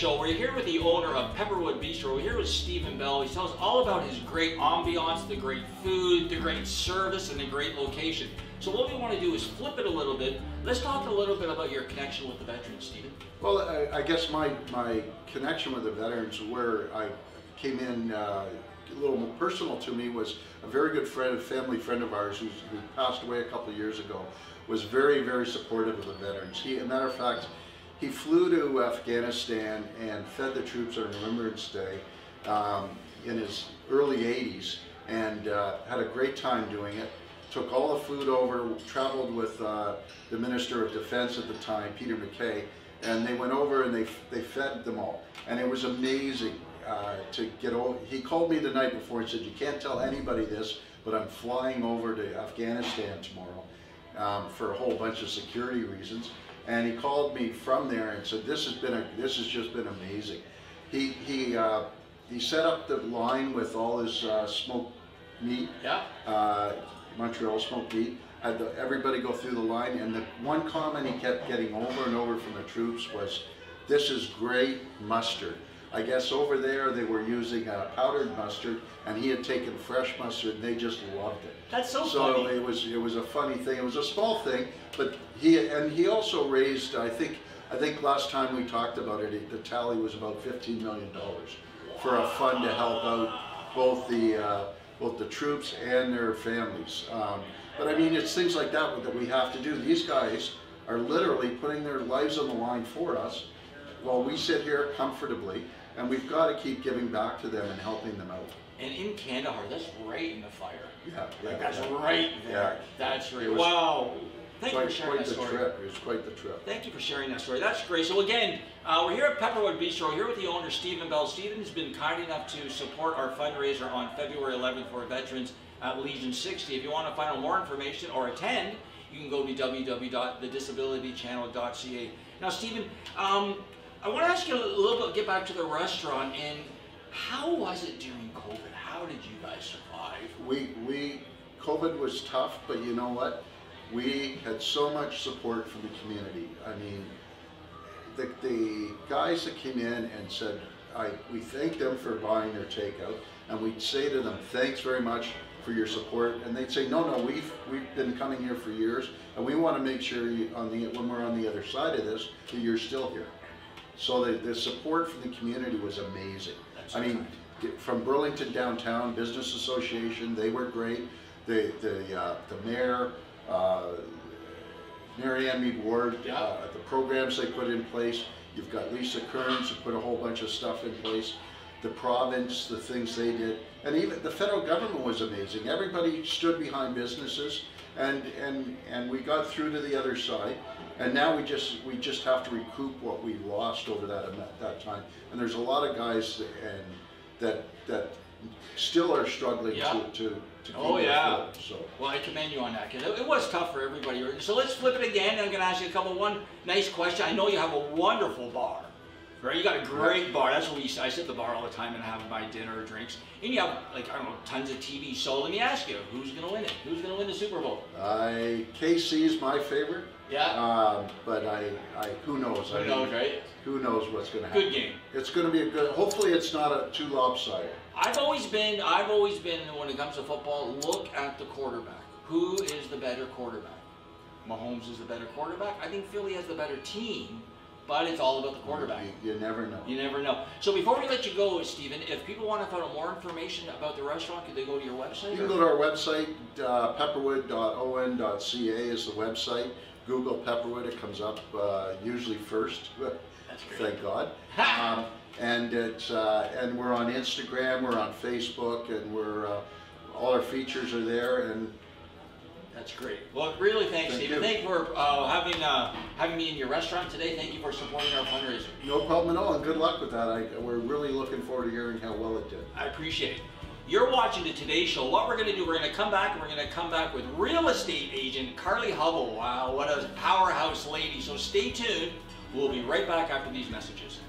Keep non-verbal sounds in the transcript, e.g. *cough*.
show, we're here with the owner of Pepperwood Bistro. We're here with Steven Bell. He tells us all about his great ambiance, the great food, the great service, and the great location. So what we want to do is flip it a little bit. Let's talk a little bit about your connection with the veterans, Steven. Well, I, I guess my, my connection with the veterans, where I came in uh, a little more personal to me, was a very good friend, a family friend of ours who passed away a couple of years ago, was very, very supportive of the veterans. He, a matter of fact, he flew to Afghanistan and fed the troops on Remembrance Day um, in his early 80s and uh, had a great time doing it. Took all the food over, traveled with uh, the Minister of Defense at the time, Peter MacKay, and they went over and they, they fed them all. And it was amazing uh, to get over. He called me the night before and said, you can't tell anybody this, but I'm flying over to Afghanistan tomorrow um, for a whole bunch of security reasons. And he called me from there and said, "This has been a, this has just been amazing." He he uh, he set up the line with all his uh, smoked meat, yeah. uh, Montreal smoked meat. Had the, everybody go through the line, and the one comment he kept getting over and over from the troops was, "This is great mustard." I guess over there they were using uh, powdered mustard, and he had taken fresh mustard, and they just loved it. That's so, so funny. So it was it was a funny thing. It was a small thing, but he and he also raised. I think I think last time we talked about it, the tally was about fifteen million dollars for a fund to help out both the uh, both the troops and their families. Um, but I mean, it's things like that that we have to do. These guys are literally putting their lives on the line for us while we sit here comfortably and we've got to keep giving back to them and helping them out. And in Kandahar, that's right in the fire. Yeah, yeah. Like that's yeah. right there. Yeah. That's right. Wow. Thank quite, you for sharing quite that the story. trip. It was quite the trip. Thank you for sharing that story. That's great. So again, uh, we're here at Pepperwood Bistro. We're here with the owner, Steven Bell. Steven has been kind enough to support our fundraiser on February 11th for veterans at Legion 60. If you want to find out more information or attend, you can go to www.thedisabilitychannel.ca. Now, Steven, um, I want to ask you a little bit, get back to the restaurant, and how was it during COVID? How did you guys survive? We, we, COVID was tough, but you know what? We had so much support from the community. I mean, the, the guys that came in and said, I, we thank them for buying their takeout, and we'd say to them, thanks very much for your support, and they'd say, no, no, we've we've been coming here for years, and we want to make sure you, on the when we're on the other side of this that you're still here. So the, the support from the community was amazing. That's I mean, from Burlington Downtown Business Association, they were great. The the uh, the mayor, uh, Marianne Meed Ward, Yeah. uh, the programs they put in place. You've got Lisa Kearns who put a whole bunch of stuff in place. The province, the things they did, and even the federal government was amazing. Everybody stood behind businesses, and and and we got through to the other side. And now we just we just have to recoup what we lost over that um, that time. And there's a lot of guys that, and that that still are struggling Yeah. to to, to keep Oh, yeah. So. Well, I commend you on that because it, it was tough for everybody. So let's flip it again. I'm going to ask you a couple. One nice question. I know you have a wonderful bar, right? You got a great bar. That's what we. I sit at the bar all the time and have my dinner or drinks. And you have like I don't know tons of TV. So let me ask you, who's going to win it? Who's going to win the Super Bowl? I KC is my favorite, Yeah. um, but I, I who knows? I Who knows, mean, right? Who knows what's going to happen? Good game. It's going to be a good. Hopefully, it's not a too lopsided. I've always been. I've always been when it comes to football. Look at the quarterback. Who is the better quarterback? Mahomes is the better quarterback. I think Philly has the better team, but it's all about the quarterback. You, you never know. You never know. So before we let you go, Steven, if people want to find out more information about the restaurant, could they go to your website? You can or- go to our website, uh, pepperwood.on.ca is the website. Google Pepperwood, it comes up uh, usually first. *laughs* That's great. Thank God. *laughs* um, and it's uh, and we're on Instagram, we're on Facebook, and we're uh, all our features are there. And That's great. Well, really, thanks, Thank Steven. Thank you for uh, having uh, having me in your restaurant today. Thank you for supporting our fundraiser. no problem at all. And good luck with that. I, we're really looking forward to hearing how well it did. I appreciate it. You're watching the Today Show. What we're going to do, we're going to come back and we're going to come back with real estate agent Carly Hubble. Wow, what a powerhouse lady. So stay tuned. We'll be right back after these messages.